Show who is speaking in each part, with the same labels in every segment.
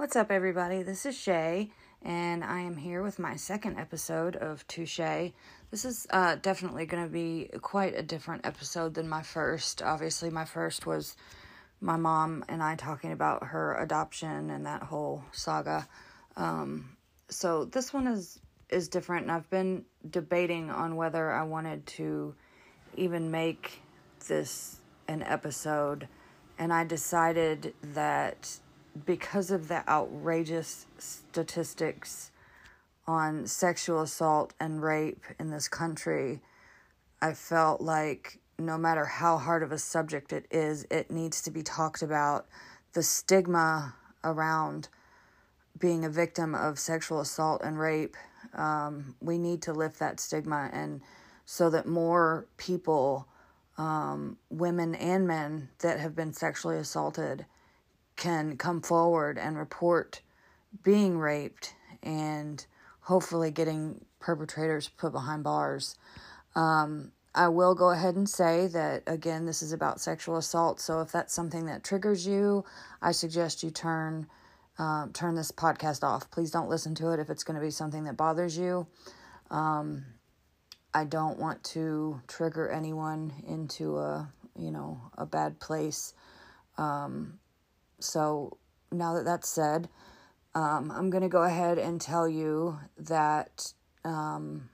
Speaker 1: What's up, everybody? This is Shay, and I am here with my second episode of Touche. This is uh, definitely going to be quite a different episode than my first. Obviously, my first was my mom and I talking about her adoption and that whole saga. Um, so this one is is different, and I've been debating on whether I wanted to even make this an episode, and I decided that because of the outrageous statistics on sexual assault and rape in this country, I felt like no matter how hard of a subject it is, it needs to be talked about. The stigma around being a victim of sexual assault and rape, um, we need to lift that stigma and so that more people, um, women and men that have been sexually assaulted, can come forward and report being raped and hopefully getting perpetrators put behind bars. Um, I will go ahead and say that again, this is about sexual assault. So if that's something that triggers you, I suggest you turn uh, turn this podcast off. Please don't listen to it if it's going to be something that bothers you. Um, I don't want to trigger anyone into a you know a bad place. Um, so now that that's said, um, I'm going to go ahead and tell you that um,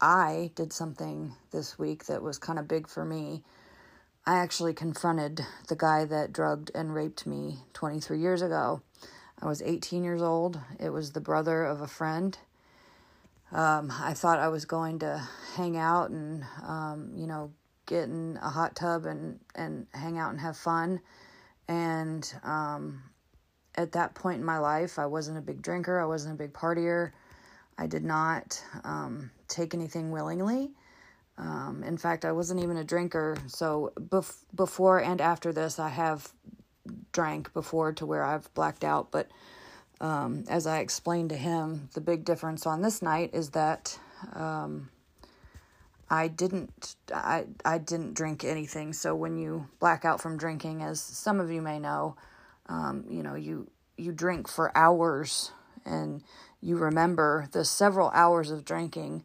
Speaker 1: I did something this week that was kind of big for me. I actually confronted the guy that drugged and raped me 23 years ago. I was 18 years old. It was the brother of a friend. Um, I thought I was going to hang out and, um, you know, get in a hot tub and, and hang out and have fun. And um, at that point in my life, I wasn't a big drinker, I wasn't a big partier. I did not um, take anything willingly. Um, in fact, I wasn't even a drinker. So bef- before and after this, I have drank before to where I've blacked out. But um, as I explained to him, the big difference on this night is that um, I didn't I I didn't drink anything. So when you black out from drinking, as some of you may know, um, you know you you drink for hours and you remember the several hours of drinking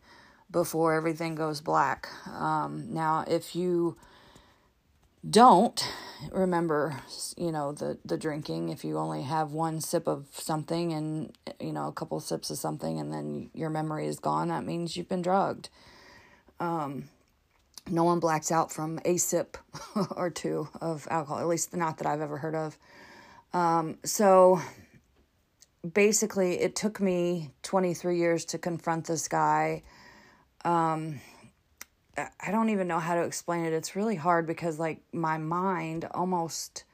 Speaker 1: before everything goes black. Um, now, if you don't remember, you know the the drinking, if you only have one sip of something and you know a couple sips of something, and then your memory is gone, that means you've been drugged. Um, no one blacks out from a sip or two of alcohol, at least not that I've ever heard of. Um, so basically, it took me 23 years to confront this guy. Um, I don't even know how to explain it. It's really hard because, like, my mind almost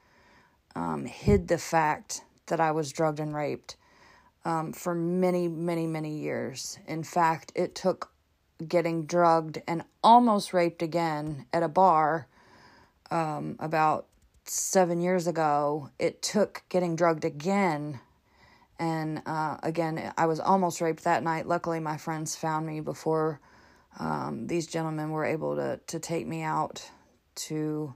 Speaker 1: um, hid the fact that I was drugged and raped um, for many, many, many years. In fact, it took getting drugged and almost raped again at a bar um, about seven years ago. It took getting drugged again. And uh, again, I was almost raped that night. Luckily, my friends found me before um, these gentlemen were able to, to take me out to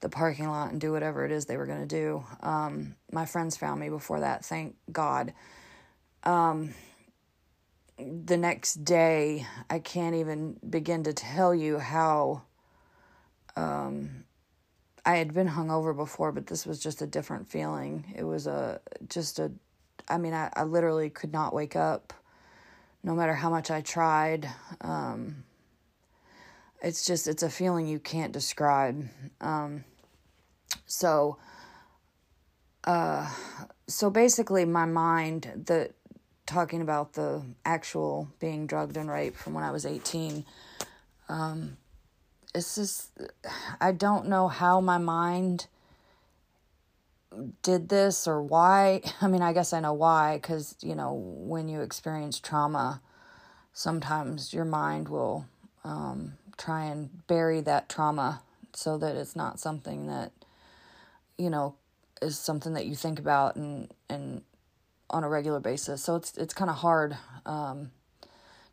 Speaker 1: the parking lot and do whatever it is they were going to do. Um, my friends found me before that, thank God. Um, the next day, I can't even begin to tell you how um, I had been hungover before, but this was just a different feeling. It was a just a I mean, I, I literally could not wake up no matter how much I tried. Um, it's just it's a feeling you can't describe. Um, so uh so basically my mind the talking about the actual being drugged and raped from when I was 18. Um, it's just, I don't know how my mind did this or why. I mean, I guess I know why, because, you know, when you experience trauma, sometimes your mind will um, try and bury that trauma so that it's not something that, you know, is something that you think about and, and on a regular basis. So it's it's kind of hard um,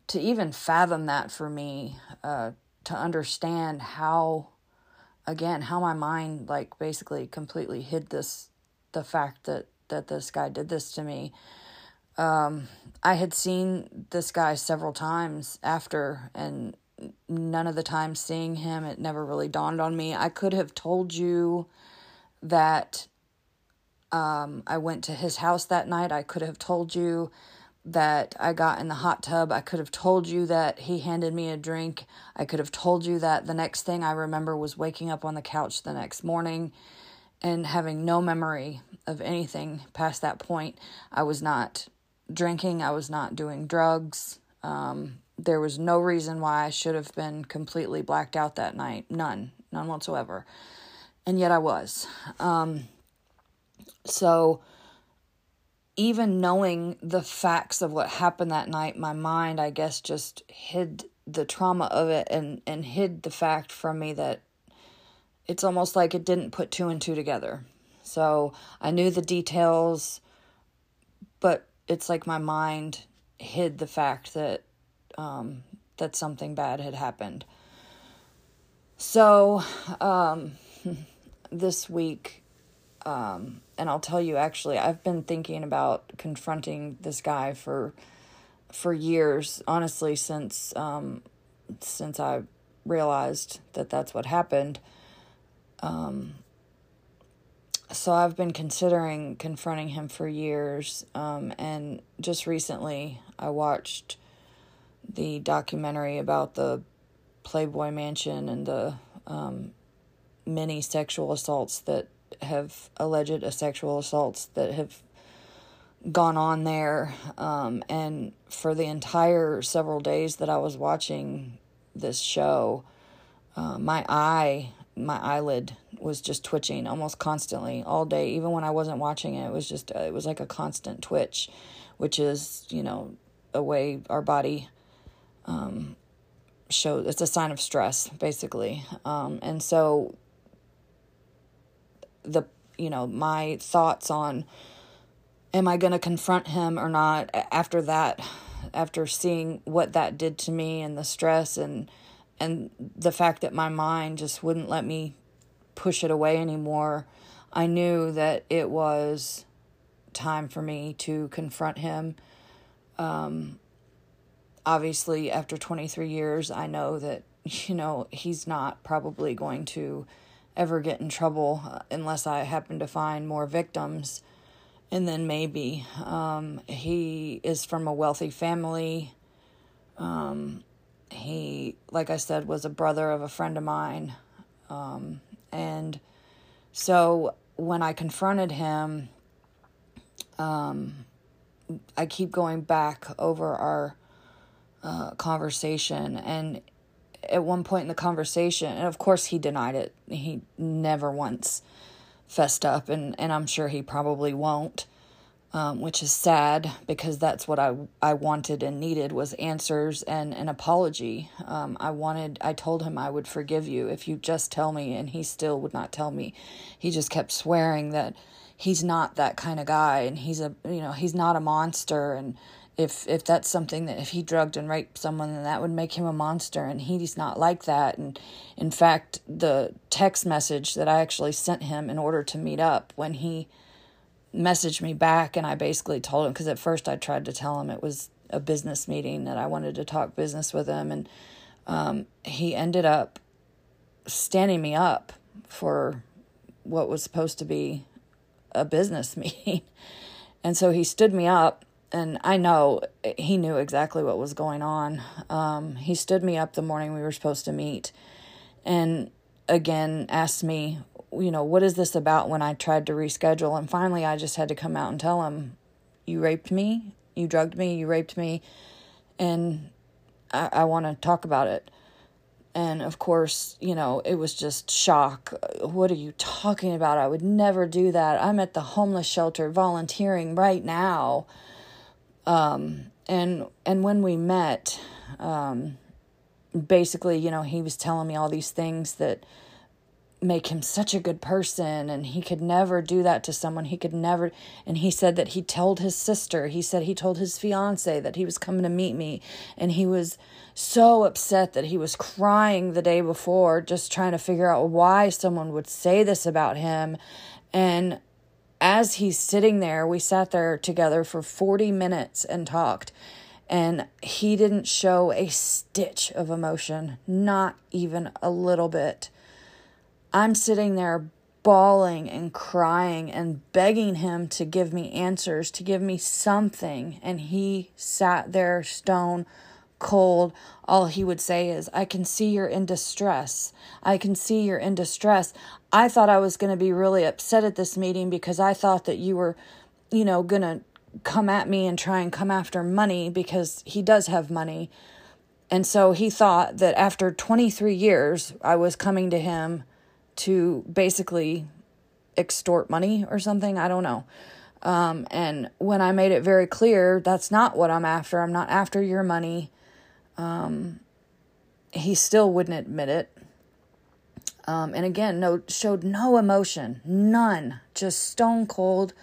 Speaker 1: to even fathom that for me uh, to understand how again how my mind like basically completely hid this the fact that that this guy did this to me. Um, I had seen this guy several times after, and none of the time seeing him, it never really dawned on me. I could have told you that um, I went to his house that night. I could have told you that I got in the hot tub. I could have told you that he handed me a drink. I could have told you that the next thing I remember was waking up on the couch the next morning and having no memory of anything past that point. I was not drinking, I was not doing drugs. Um, there was no reason why I should have been completely blacked out that night. None, none whatsoever. And yet I was. Um, so, even knowing the facts of what happened that night, my mind, I guess, just hid the trauma of it and, and hid the fact from me that it's almost like it didn't put two and two together. So I knew the details, but it's like my mind hid the fact that um, that something bad had happened. So um, this week, um, and I'll tell you actually, I've been thinking about confronting this guy for for years, honestly, since um, since I realized that that's what happened. Um, so I've been considering confronting him for years, um, and just recently I watched the documentary about the Playboy Mansion and the um, many sexual assaults that have alleged sexual assaults that have gone on there. Um, and for the entire several days that I was watching this show, uh, my eye, my eyelid was just twitching almost constantly all day. Even when I wasn't watching it, it was just, it was like a constant twitch, which is, you know, a way our body um, shows, it's a sign of stress, basically. Um, and so the you know my thoughts on am I going to confront him or not after that after seeing what that did to me and the stress and and the fact that my mind just wouldn't let me push it away anymore. I knew that it was time for me to confront him. Um obviously after 23 years I know that you know he's not probably going to ever get in trouble uh, unless I happen to find more victims. And then maybe um, he is from a wealthy family. Um, he, like I said, was a brother of a friend of mine. Um, and so when I confronted him, um, I keep going back over our uh, conversation, and at one point in the conversation, and of course he denied it. He never once fessed up, and, and I'm sure he probably won't, um, which is sad because that's what I I wanted and needed was answers and an apology. Um, I wanted I told him I would forgive you if you just tell me, and he still would not tell me. He just kept swearing that he's not that kind of guy, and he's a you know he's not a monster, and if if that's something that if he drugged and raped someone then that would make him a monster and he's not like that. And in fact the text message that I actually sent him in order to meet up when he messaged me back and I basically told him because at first I tried to tell him it was a business meeting that I wanted to talk business with him and um, he ended up standing me up for what was supposed to be a business meeting. And so he stood me up and I know he knew exactly what was going on. Um, he stood me up the morning we were supposed to meet and again asked me, you know, what is this about when I tried to reschedule? And finally, I just had to come out and tell him, You raped me, you drugged me, you raped me, and I, I want to talk about it. And of course, you know, it was just shock. What are you talking about? I would never do that. I'm at the homeless shelter volunteering right now um, and and when we met, um, basically, you know, he was telling me all these things that make him such a good person and he could never do that to someone. He could never and he said that he told his sister he said he told his fiance that he was coming to meet me and he was so upset that he was crying the day before just trying to figure out why someone would say this about him. And as he's sitting there, we sat there together for 40 minutes and talked. And he didn't show a stitch of emotion, not even a little bit. I'm sitting there bawling and crying and begging him to give me answers, to give me something. And he sat there stone cold. All he would say is, I can see you're in distress. I can see you're in distress. I thought I was going to be really upset at this meeting because I thought that you were, you know, going to come at me and try and come after money because he does have money. And so he thought that after 23 years, I was coming to him to basically extort money or something. I don't know. Um, and when I made it very clear, that's not what I'm after. I'm not after your money. Um, he still wouldn't admit it. Um, and again, no, showed no emotion, none, just stone cold,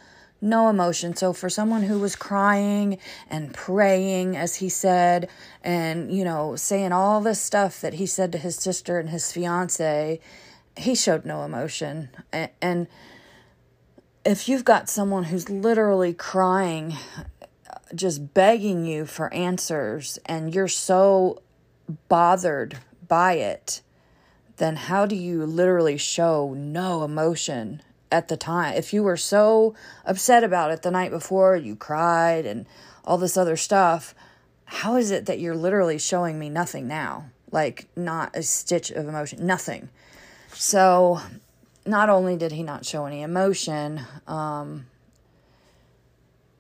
Speaker 1: no emotion. So for someone who was crying and praying, as he said, and you know, saying all this stuff that he said to his sister and his fiance, he showed no emotion. And, and if you've got someone who's literally crying, just begging you for answers, and you're so bothered by it then how do you literally show no emotion at the time? If you were so upset about it the night before, you cried and all this other stuff, how is it that you're literally showing me nothing now? Like, not a stitch of emotion, nothing. So, not only did he not show any emotion, um,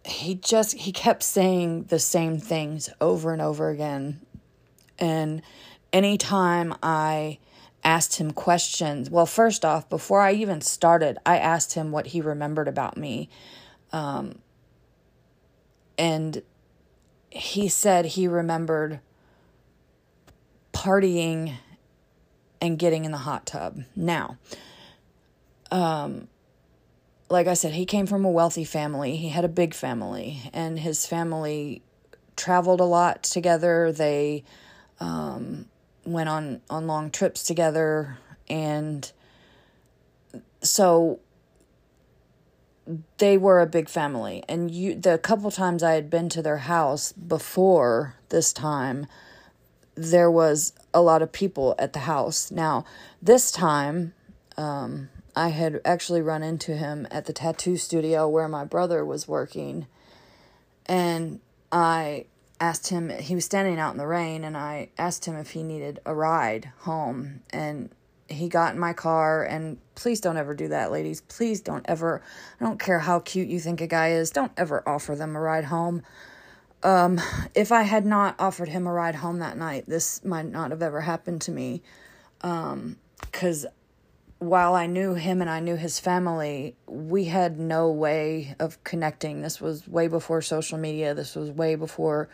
Speaker 1: he just he kept saying the same things over and over again and anytime i asked him questions. Well, first off, before I even started, I asked him what he remembered about me. Um, and he said he remembered partying and getting in the hot tub. Now, um, like I said, he came from a wealthy family. He had a big family, and his family traveled a lot together. They um, went on on long trips together and so they were a big family and you the couple times I had been to their house before this time there was a lot of people at the house now this time um, I had actually run into him at the tattoo studio where my brother was working and I asked him, he was standing out in the rain, and I asked him if he needed a ride home. And he got in my car, and please don't ever do that, ladies. Please don't ever, I don't care how cute you think a guy is, don't ever offer them a ride home. Um, if I had not offered him a ride home that night, this might not have ever happened to me. Um, cause while I knew him and I knew his family, we had no way of connecting. This was way before social media. This was way before,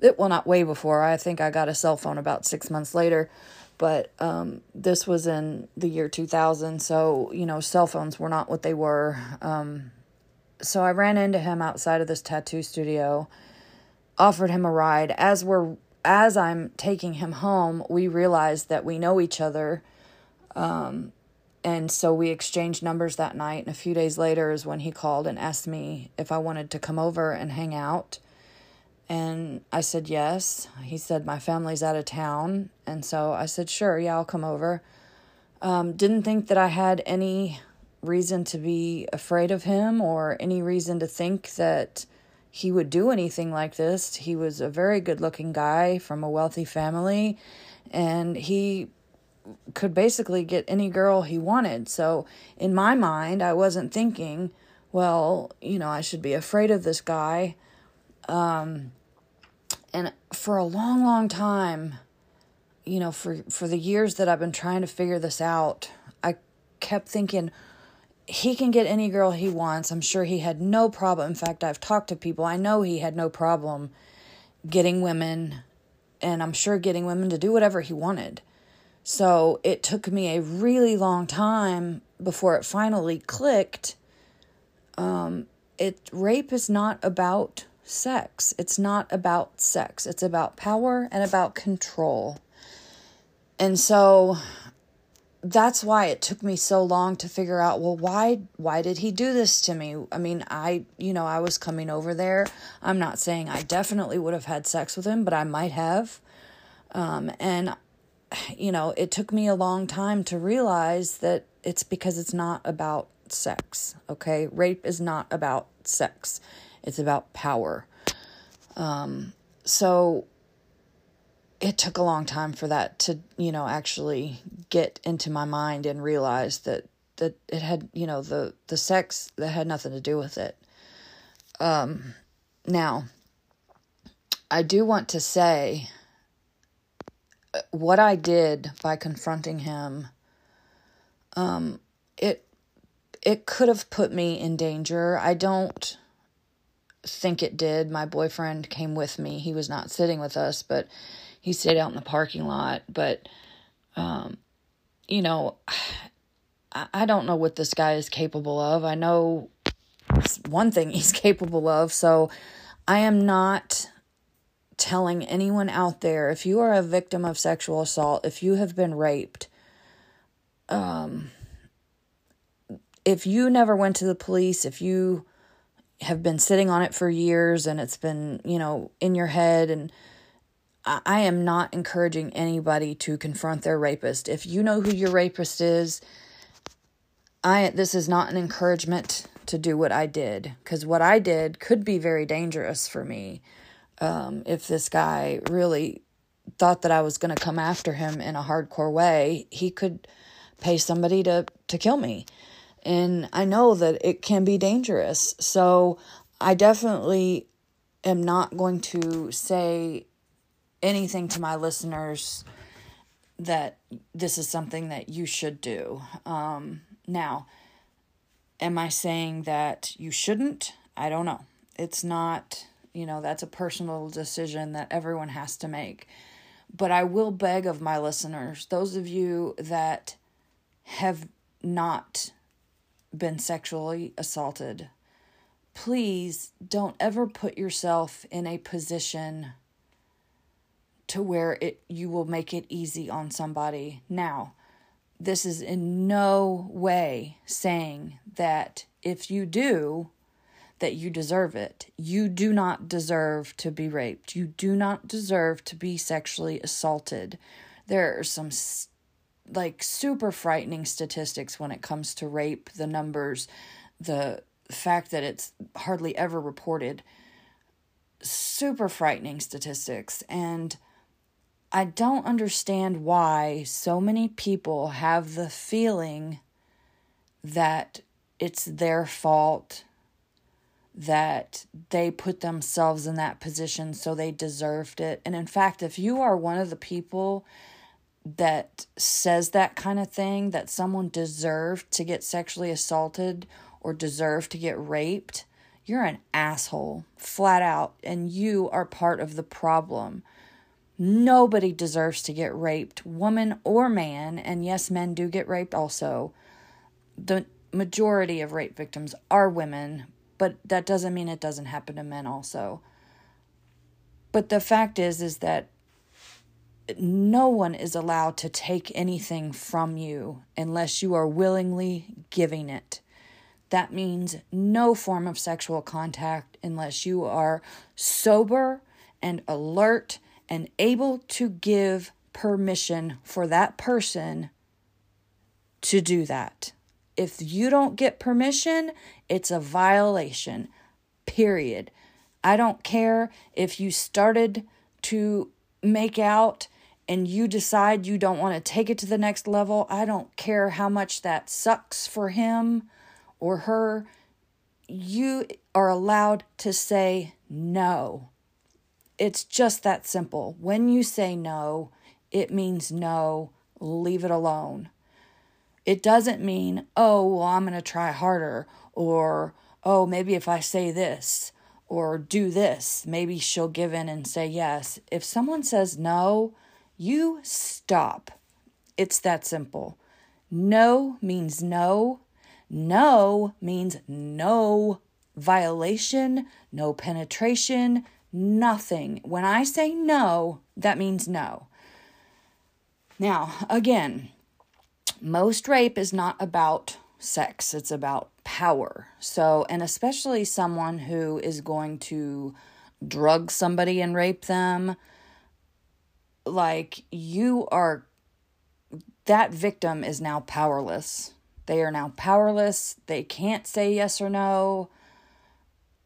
Speaker 1: it, well, not way before. I think I got a cell phone about six months later, but um, this was in the year 2000. So, you know, cell phones were not what they were. Um, so I ran into him outside of this tattoo studio, offered him a ride. As we're as I'm taking him home, we realized that we know each other. Um, and so we exchanged numbers that night. And a few days later is when he called and asked me if I wanted to come over and hang out. And I said yes. He said, My family's out of town. And so I said, Sure, yeah, I'll come over. Um, didn't think that I had any reason to be afraid of him or any reason to think that he would do anything like this. He was a very good looking guy from a wealthy family. And he could basically get any girl he wanted. So in my mind, I wasn't thinking, well, you know, I should be afraid of this guy. Um, and for a long, long time, you know, for for the years that I've been trying to figure this out, I kept thinking he can get any girl he wants. I'm sure he had no problem. In fact, I've talked to people. I know he had no problem getting women and I'm sure getting women to do whatever he wanted. So it took me a really long time before it finally clicked. Um, it rape is not about sex. It's not about sex. It's about power and about control. And so that's why it took me so long to figure out well why why did he do this to me i mean i you know i was coming over there i'm not saying i definitely would have had sex with him but i might have um, and you know it took me a long time to realize that it's because it's not about sex okay? Rape is not about sex. It's about power. Um, so it took a long time for that to you know actually get into my mind and realize that that it had you know the the sex that had nothing to do with it. Um now i do want to say what i did by confronting him um it it could have put me in danger i don't think it did my boyfriend came with me he was not sitting with us but he stayed out in the parking lot. But, um, you know, I, I don't know what this guy is capable of. I know one thing he's capable of. So I am not telling anyone out there if you are a victim of sexual assault, if you have been raped, um, if you never went to the police, if you have been sitting on it for years and it's been, you know, in your head and I am not encouraging anybody to confront their rapist. If you know who your rapist is, I this is not an encouragement to do what I did because what I did could be very dangerous for me. Um, if this guy really thought that I was going to come after him in a hardcore way, he could pay somebody to to kill me. And I know that it can be dangerous. So I definitely am not going to say anything to my listeners that this is something that you should do. Um, now, am I saying that you shouldn't? I don't know. It's not, you know, that's a personal decision that everyone has to make. But I will beg of my listeners, those of you that have not been sexually assaulted, please don't ever put yourself in a position to where it you will make it easy on somebody. Now, this is in no way saying that if you do that you deserve it. You do not deserve to be raped. You do not deserve to be sexually assaulted. There are some like super frightening statistics when it comes to rape, the numbers, the fact that it's hardly ever reported. Super frightening statistics and I don't understand why so many people have the feeling that it's their fault, that they put themselves in that position so they deserved it. And in fact, if you are one of the people that says that kind of thing, that someone deserved to get sexually assaulted or deserved to get raped, you're an asshole, flat out, and you are part of the problem. Nobody deserves to get raped, woman or man. And yes, men do get raped also. The majority of rape victims are women, but that doesn't mean it doesn't happen to men also. But the fact is is that no one is allowed to take anything from you unless you are willingly giving it. That means no form of sexual contact unless you are sober and alert and able to give permission for that person to do that. If you don't get permission, it's a violation, period. I don't care if you started to make out and you decide you don't want to take it to the next level. I don't care how much that sucks for him or her. You are allowed to say no. It's just that simple. When you say no, it means no, leave it alone. It doesn't mean, oh, well, I'm going to try harder, or, oh, maybe if I say this or do this, maybe she'll give in and say yes. If someone says no, you stop. It's that simple. No means no. No means no violation, no penetration, nothing. When I say no, that means no. Now, again, most rape is not about sex, it's about power. So, and especially someone who is going to drug somebody and rape them, like you are, that victim is now powerless. They are now powerless. They can't say yes or no.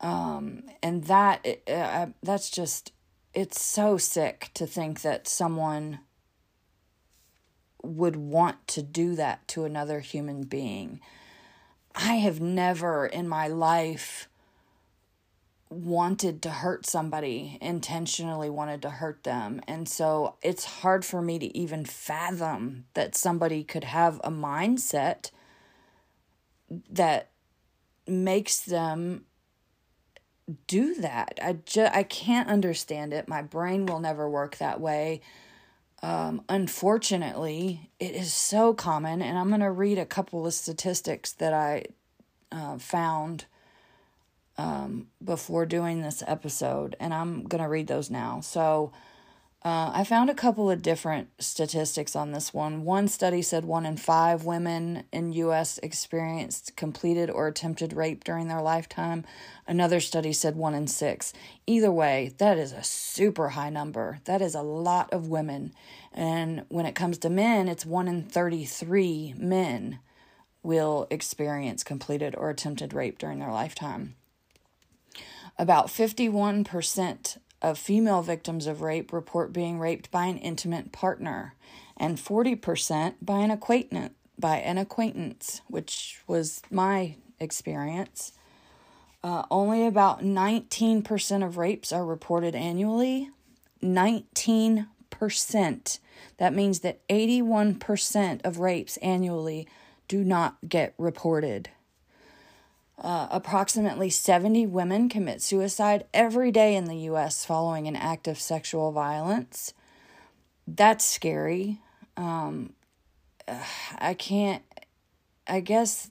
Speaker 1: Um, and that, uh, that's just, it's so sick to think that someone would want to do that to another human being. I have never in my life wanted to hurt somebody, intentionally wanted to hurt them. And so it's hard for me to even fathom that somebody could have a mindset that makes them do that. I just I can't understand it. My brain will never work that way um, unfortunately, it is so common, and I'm going to read a couple of statistics that I uh, found um, before doing this episode, and I'm going to read those now. So, uh, I found a couple of different statistics on this one. One study said one in five women in U.S. experienced completed or attempted rape during their lifetime. Another study said one in six. Either way, that is a super high number. That is a lot of women. And when it comes to men, it's one in 33 men will experience completed or attempted rape during their lifetime. About 51% of female victims of rape report being raped by an intimate partner, and 40% by an acquaintance, by an acquaintance, which was my experience. Uh, only about 19% of rapes are reported annually. 19%. That means that 81% of rapes annually do not get reported. Uh, approximately 70 women commit suicide every day in the US following an act of sexual violence. That's scary. Um, I can't, I guess,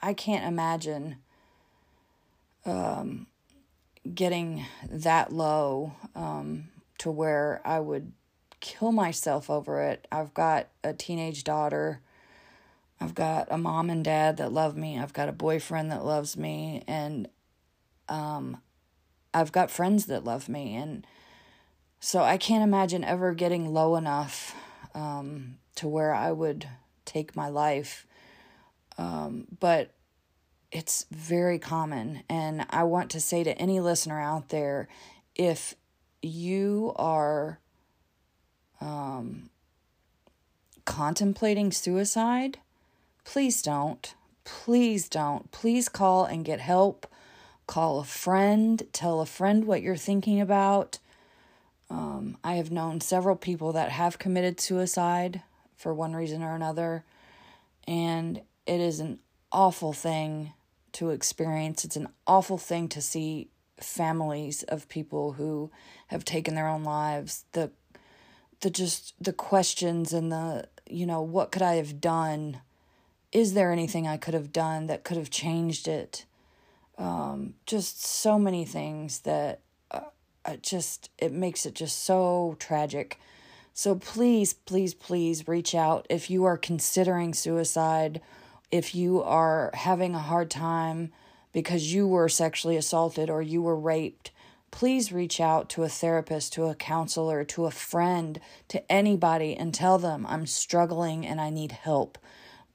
Speaker 1: I can't imagine um, getting that low um, to where I would kill myself over it. I've got a teenage daughter I've got a mom and dad that love me. I've got a boyfriend that loves me and um I've got friends that love me and so I can't imagine ever getting low enough um to where I would take my life. Um but it's very common and I want to say to any listener out there if you are um contemplating suicide Please don't. Please don't. Please call and get help. Call a friend. Tell a friend what you're thinking about. Um, I have known several people that have committed suicide for one reason or another, and it is an awful thing to experience. It's an awful thing to see families of people who have taken their own lives. The the just the questions and the you know what could I have done is there anything I could have done that could have changed it? Um, just so many things that uh, it just it makes it just so tragic. So please, please, please reach out if you are considering suicide, if you are having a hard time because you were sexually assaulted or you were raped. Please reach out to a therapist, to a counselor, to a friend, to anybody and tell them I'm struggling and I need help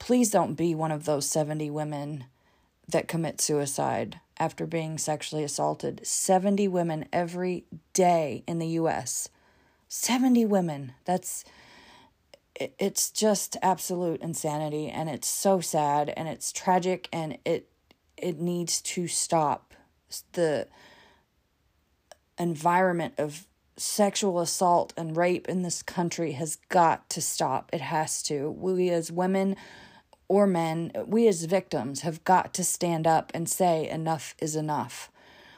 Speaker 1: Please don't be one of those 70 women that commit suicide after being sexually assaulted. 70 women every day in the US. 70 women. That's it's just absolute insanity and it's so sad and it's tragic and it it needs to stop the environment of sexual assault and rape in this country has got to stop it has to we as women or men, we as victims have got to stand up and say enough is enough.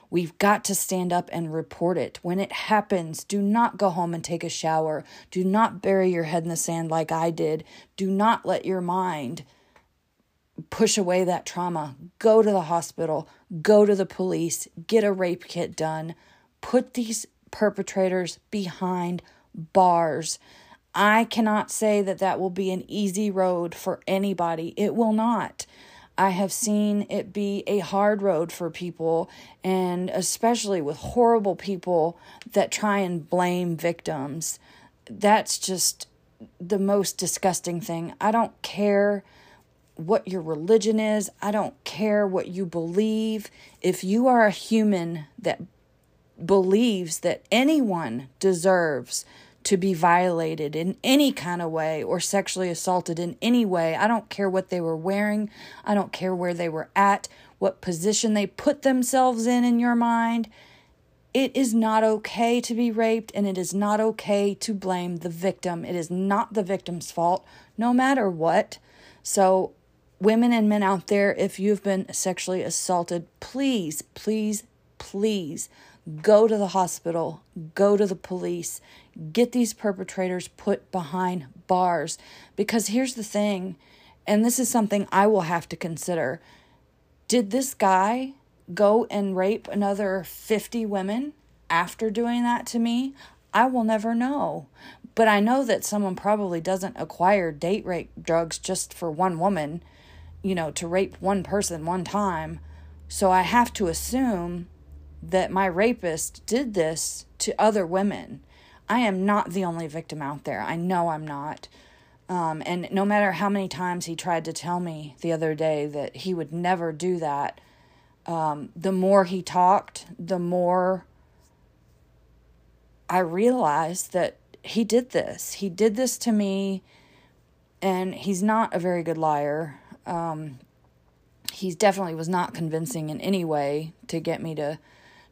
Speaker 1: We've got to stand up and report it. When it happens, do not go home and take a shower. Do not bury your head in the sand like I did. Do not let your mind push away that trauma. Go to the hospital, go to the police, get a rape kit done. Put these perpetrators behind bars. I cannot say that that will be an easy road for anybody. It will not. I have seen it be a hard road for people, and especially with horrible people that try and blame victims. That's just the most disgusting thing. I don't care what your religion is, I don't care what you believe. If you are a human that believes that anyone deserves to be violated in any kind of way or sexually assaulted in any way. I don't care what they were wearing. I don't care where they were at, what position they put themselves in in your mind. It is not okay to be raped, and it is not okay to blame the victim. It is not the victim's fault, no matter what. So, women and men out there, if you've been sexually assaulted, please, please, please go to the hospital, go to the police, get these perpetrators put behind bars. Because here's the thing, and this is something I will have to consider. Did this guy go and rape another 50 women after doing that to me? I will never know. But I know that someone probably doesn't acquire date rape drugs just for one woman, you know, to rape one person one time. So I have to assume that my rapist did this to other women. I am not the only victim out there. I know I'm not. Um, and no matter how many times he tried to tell me the other day that he would never do that, um, the more he talked, the more I realized that he did this. He did this to me, and he's not a very good liar. Um, he definitely was not convincing in any way to get me to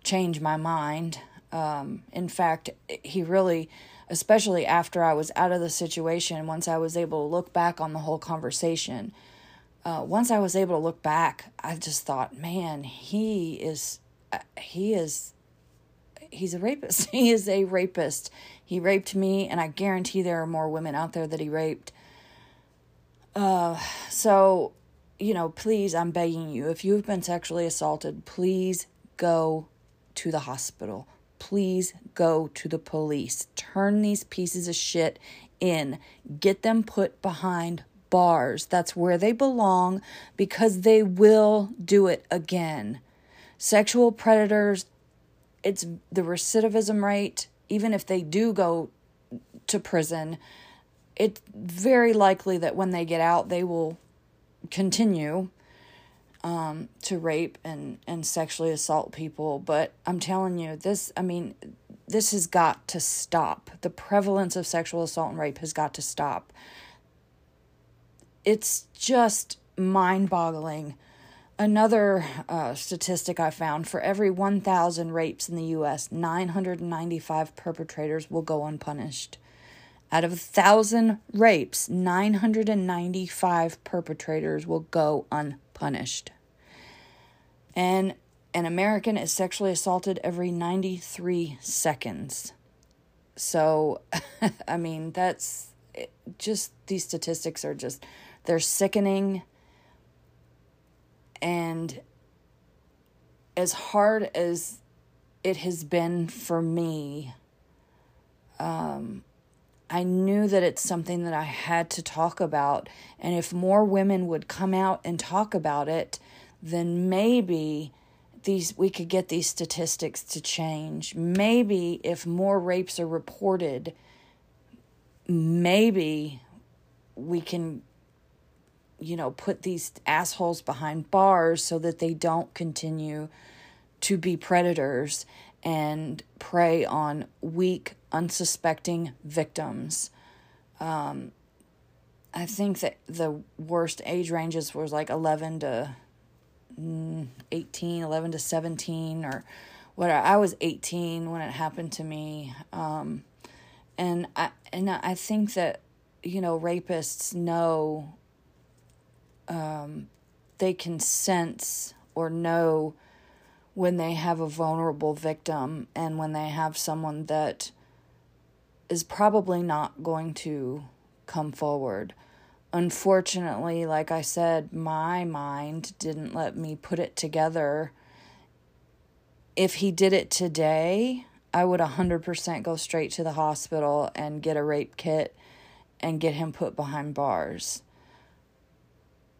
Speaker 1: change my mind. Um, in fact, he really, especially after I was out of the situation, once I was able to look back on the whole conversation, uh, once I was able to look back, I just thought, man, he is, uh, he is, he's a rapist. he is a rapist. He raped me, and I guarantee there are more women out there that he raped. Uh, so, you know, please, I'm begging you, if you've been sexually assaulted, please go to the hospital. Please go to the police. Turn these pieces of shit in. Get them put behind bars. That's where they belong because they will do it again. Sexual predators, it's the recidivism rate, even if they do go to prison, it's very likely that when they get out, they will continue um, to rape and, and sexually assault people. But I'm telling you, this, I mean, this has got to stop. The prevalence of sexual assault and rape has got to stop. It's just mind boggling. Another uh, statistic I found for every 1,000 rapes in the US, 995 perpetrators will go unpunished. Out of 1,000 rapes, 995 perpetrators will go unpunished punished. And an American is sexually assaulted every 93 seconds. So, I mean, that's just these statistics are just, they're sickening. And as hard as it has been for me, um, I knew that it's something that I had to talk about. And if more women would come out and talk about it, then maybe these we could get these statistics to change. Maybe if more rapes are reported, maybe we can you know, put these assholes behind bars so that they don't continue to be predators and prey on weak, unsuspecting victims. Um, I think that the worst age ranges was like 11 to mm, 18, 11 to 17, or whatever. I was 18 when it happened to me. Um, and I, and I think that, you know, rapists know um, they can sense or know when they have a vulnerable victim and when they have someone that is probably not going to come forward. Unfortunately, like I said, my mind didn't let me put it together. If he did it today, I would 100% go straight to the hospital and get a rape kit and get him put behind bars.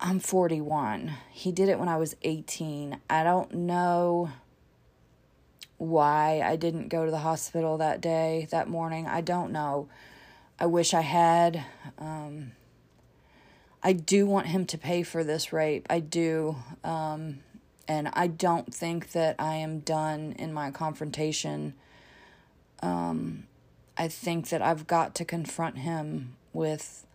Speaker 1: I'm 41. He did it when I was 18. I don't know why I didn't go to the hospital that day, that morning. I don't know. I wish I had. Um, I do want him to pay for this rape. I do. Um, and I don't think that I am done in my confrontation. Um, I think that I've got to confront him with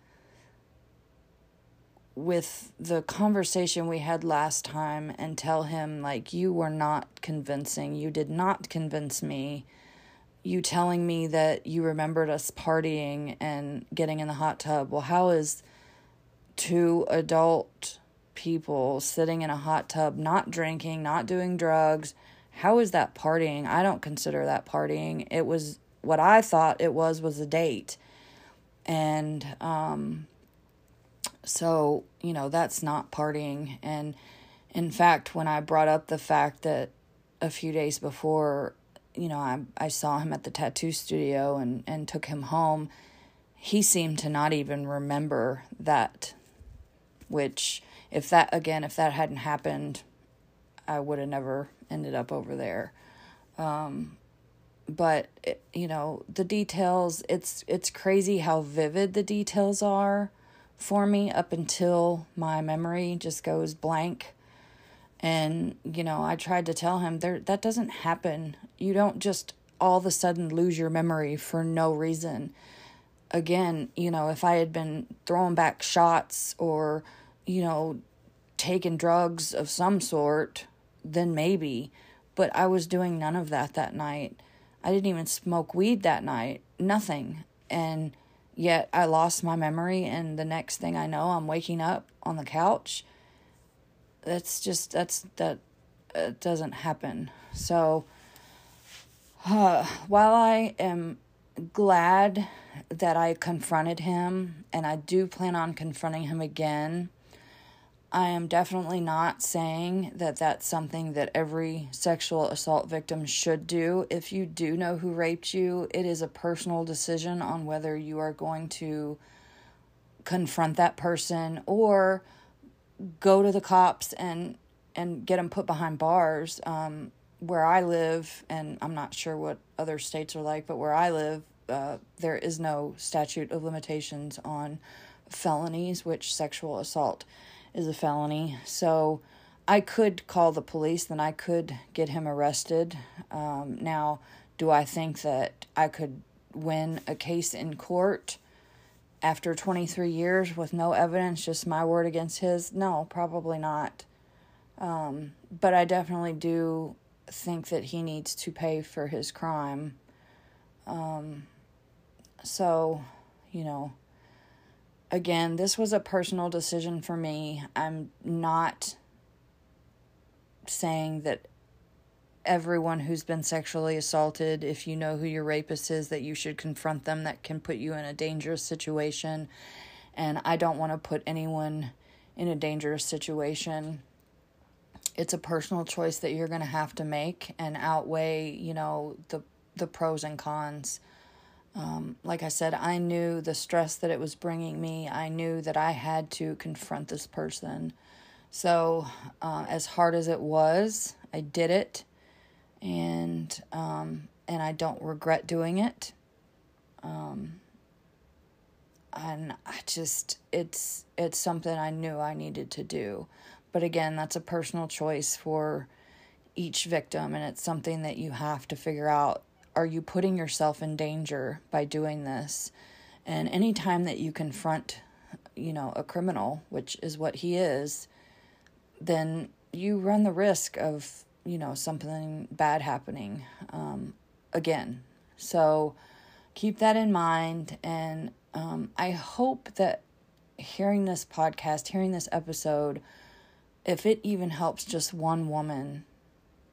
Speaker 1: with the conversation we had last time and tell him like you were not convincing. You did not convince me. You telling me that you remembered us partying and getting in the hot tub. Well how is two adult people sitting in a hot tub not drinking not doing drugs how is that partying? I don't consider that partying. It was what i thought it was was a date. And um so, you know, that's not partying. And in fact, when I brought up the fact that a few days before, you know, I, I saw him at the tattoo studio and, and took him home, he seemed to not even remember that. Which, if that, again, if that hadn't happened, I would have never ended up over there. Um, but you know the details it's it's crazy how vivid the details are for me up until my memory just goes blank. And, you know, I tried to tell him there that doesn't happen. You don't just all of a sudden lose your memory for no reason. Again, you know, if I had been throwing back shots or, you know, taking drugs of some sort, then maybe. But I was doing none of that that night. I didn't even smoke weed that night. Nothing. And Yet I lost my memory, and the next thing I know, I'm waking up on the couch. That's just, that's, that uh, doesn't happen. So, uh, while I am glad that I confronted him, and I do plan on confronting him again, I am definitely not saying that that's something that every sexual assault victim should do. If you do know who raped you, it is a personal decision on whether you are going to confront that person or go to the cops and and get them put behind bars. Um, where I live, and I'm not sure what other states are like, but where I live, uh, there is no statute of limitations on felonies, which sexual assault is a felony. So I could call the police, then I could get him arrested. Um, now, do I think that I could win a case in court after 23 years with no evidence, just my word against his? No, probably not. Um, but I definitely do think that he needs to pay for his crime. Um, so, you know again, this was a personal decision for me. I'm not saying that everyone who's been sexually assaulted, if you know who your rapist is, that you should confront them. That can put you in a dangerous situation. And I don't want to put anyone in a dangerous situation. It's a personal choice that you're going to have to make and outweigh, you know, the the pros and cons. Um, like I said, I knew the stress that it was bringing me. I knew that I had to confront this person. So, uh, as hard as it was, I did it, and um, and I don't regret doing it. Um, and I just it's it's something I knew I needed to do, but again, that's a personal choice for each victim, and it's something that you have to figure out are you putting yourself in danger by doing this? And anytime that you confront, you know, a criminal, which is what he is, then you run the risk of, you know, something bad happening um, again. So keep that in mind. And um, I hope that hearing this podcast, hearing this episode, if it even helps just one woman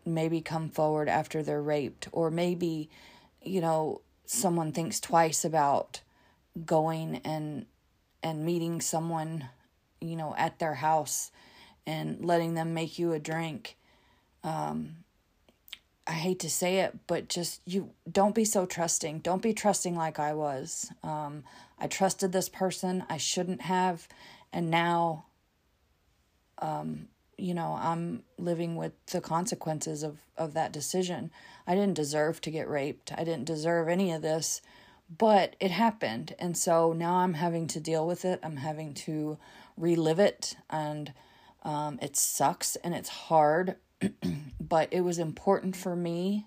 Speaker 1: maybe come forward after they're raped or maybe you know someone thinks twice about going and and meeting someone you know at their house and letting them make you a drink um I hate to say it, but just you don't be so trusting. Don't be trusting like I was. Um, I trusted this person I shouldn't have, and now, um, you know, I'm living with the consequences of, of that decision. I didn't deserve to get raped. I didn't deserve any of this, but it happened. And so now I'm having to deal with it. I'm having to relive it, and um, it sucks and it's hard, but it was important for me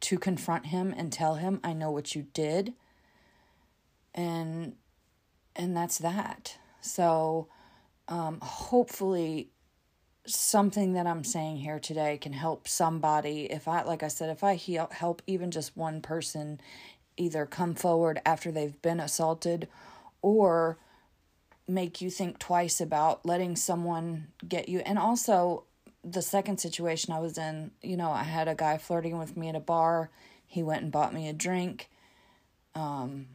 Speaker 1: to confront him and tell him, I know what you did. And and that's that. So um, hopefully something that I'm saying here today can help somebody. If I, like I said, if I help even just one person either come forward after they've been assaulted or make you think twice about letting someone get you. And also, the second situation I was in, you know, I had a guy flirting with me at a bar. He went and bought me a drink. Um,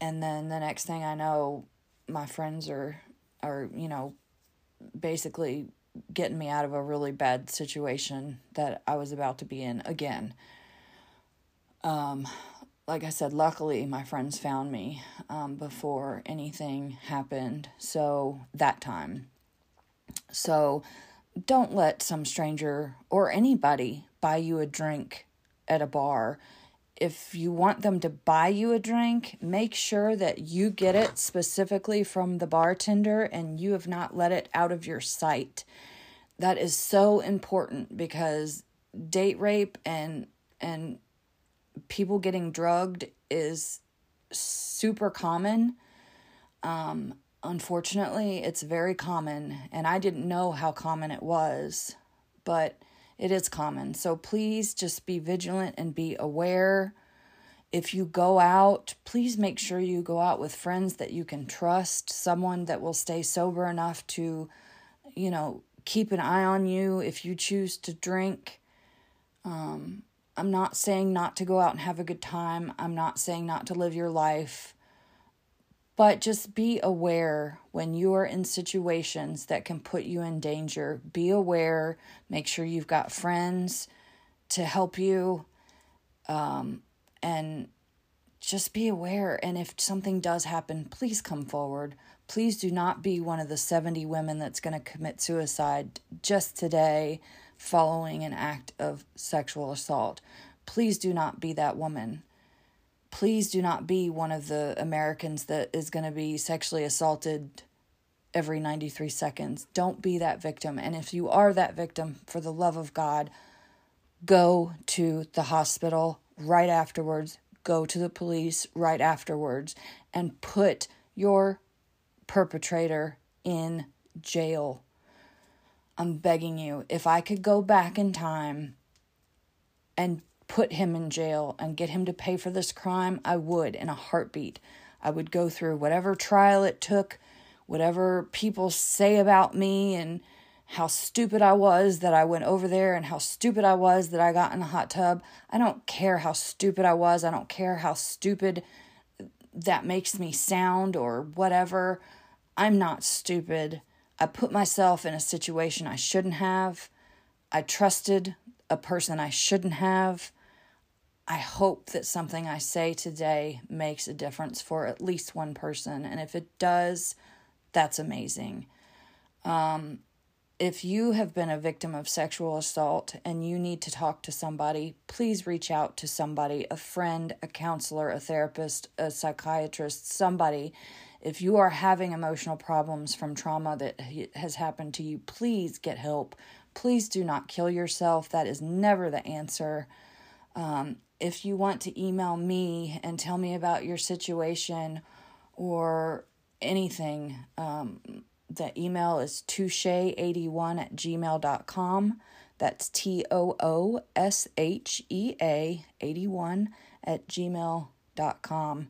Speaker 1: and then the next thing I know, my friends are, are, you know, basically getting me out of a really bad situation that I was about to be in again. Um, like I said, luckily my friends found me um, before anything happened. So that time. So don't let some stranger or anybody buy you a drink at a bar. If you want them to buy you a drink, make sure that you get it specifically from the bartender and you have not let it out of your sight. That is so important because date rape and and people getting drugged is super common. Um, unfortunately, it's very common, and I didn't know how common it was, but it is common. So please just be vigilant and be aware. If you go out, please make sure you go out with friends that you can trust, someone that will stay sober enough to, you know, keep an eye on you if you choose to drink. Um, I'm not saying not to go out and have a good time. I'm not saying not to live your life. But just be aware when you are in situations that can put you in danger. Be aware. Make sure you've got friends to help you. Um, and just be aware. And if something does happen, please come forward. Please do not be one of the 70 women that's going to commit suicide just today following an act of sexual assault. Please do not be that woman. Please do not be one of the Americans that is going to be sexually assaulted every 93 seconds. Don't be that victim. And if you are that victim, for the love of God, go to the hospital right afterwards, go to the police right afterwards, and put your perpetrator in jail. I'm begging you, if I could go back in time and put him in jail and get him to pay for this crime, I would in a heartbeat. I would go through whatever trial it took, whatever people say about me, and how stupid I was that I went over there, and how stupid I was that I got in the hot tub. I don't care how stupid I was. I don't care how stupid that makes me sound or whatever. I'm not stupid. I put myself in a situation I shouldn't have. I trusted a person I shouldn't have. I hope that something I say today makes a difference for at least one person. And if it does, that's amazing. Um, if you have been a victim of sexual assault and you need to talk to somebody, please reach out to somebody a friend, a counselor, a therapist, a psychiatrist, somebody if you are having emotional problems from trauma that has happened to you, please get help. Please do not kill yourself. That is never the answer. Um, if you want to email me and tell me about your situation or anything, um, the email is tooshea81 at gmail.com. That's T O O S H E A 81 at gmail.com.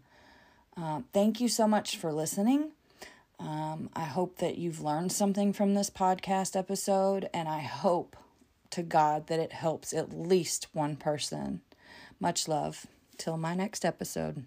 Speaker 1: Uh, thank you so much for listening. Um, I hope that you've learned something from this podcast episode, and I hope to God that it helps at least one person. Much love. Till my next episode.